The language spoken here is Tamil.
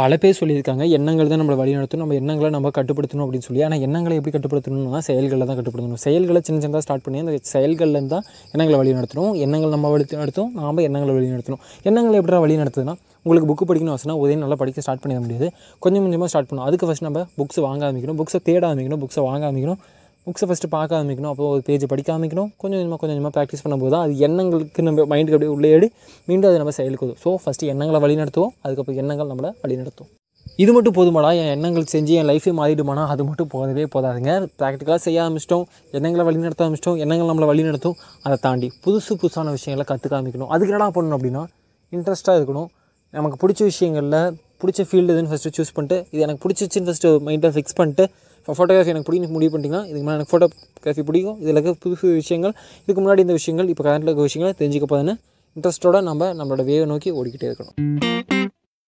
பல பேர் சொல்லியிருக்காங்க எண்ணங்கள் தான் நம்மளை வழிநடத்தும் நம்ம எண்ணங்களை நம்ம கட்டுப்படுத்தணும் அப்படின்னு சொல்லி. ஆனால் எண்ணங்களை எப்படி கட்டுப்படுத்தணும்னா செயல்களில் தான் கட்டுப்படுத்தணும். செயல்களை சின்ன சின்னதாக ஸ்டார்ட் பண்ணி அந்த செயல்களில் தான் எண்ணங்களை வழி நடத்தணும் எண்ணங்கள் நம்ம வழி நடத்தும் நாம் எண்ணங்களை வழிநடத்தணும். எண்ணங்களை எப்படி வழி நடத்துதுன்னா உங்களுக்கு புக்கு படிக்கணும் வசனா உதயம் நல்லா படிக்க ஸ்டார்ட் பண்ணிட முடியாது. கொஞ்சம் கொஞ்சமாக ஸ்டார்ட் பண்ணணும். அதுக்கு ஃபஸ்ட் நம்ம புக்ஸ் வாங்க ஆரம்பிக்கணும். புக்ஸை தேட ஆரம்பிக்கணும். புக்ஸை வாங்க ஆரம்பிக்கணும். புக்ஸை ஃபஸ்ட்டு பார்க்க ஆரம்பிக்கணும் அப்போ ஒரு பேஜ் படிக்க ஆரம்பிக்கணும் கொஞ்சம் கொஞ்சமாக கொஞ்சம் கொஞ்சமாக ப்ராக்டிஸ் பண்ணும்போது தான் அது எண்ணங்களுக்கு நம்ம மைண்டுக்கு அப்படியே உள்ளேடி மீண்டும் அது நம்ம செயலுக்கு வரும். ஸோ ஃபஸ்ட்டு எண்ணங்களை வழி நடத்துவோம் அதுக்கப்புறம் எண்ணங்கள் நம்மளை வழி நடத்தும் இது மட்டும் போதுமாடா என் எண்ணங்கள் செஞ்சு என் லைஃபே மாறிடுமானா அது மட்டும் போதவே போதாதுங்க. ப்ராக்டிக்கலாக செய்ய ஆரம்பிச்சிட்டோம் எண்ணங்களை வழி நடத்த ஆரம்பிச்சிட்டோம் எண்ணங்கள் நம்மளை வழி நடத்தும் அதை தாண்டி புதுசு புதுசான விஷயங்களை கற்றுக்க ஆரம்பிக்கணும் அதுக்கு என்னடா பண்ணணும் அப்படின்னா இன்ட்ரெஸ்ட்டாக இருக்கணும். நமக்கு பிடிச்ச விஷயங்களில் பிடிச்ச ஃபீல்டு எதுன்னு ஃபஸ்ட்டு சூஸ் பண்ணிட்டு இது எனக்கு பிடிச்சிச்சின்னு ஃபஸ்ட்டு மைண்டில் ஃபிக்ஸ் பண்ணிட்டு இப்போ ஃபோட்டோகிராஃபி எனக்கு பிடிக்கும் முடிவு பண்ணிட்டீங்கன்னா இதுக்கு மேலே எனக்கு ஃபோட்டோகிராஃபி பிடிக்கும். இதில் இருக்க புது புது விஷயங்கள் இதுக்கு முன்னாடி இந்த விஷயங்கள் இப்போ கரண்ட்டில் இருக்க விஷயங்கள் தெரிஞ்சுக்க போதுன்னு இன்ட்ரெஸ்ட்டோட நம்ம நம்மளோட வேவை நோக்கி ஓடிக்கிட்டே இருக்கணும்.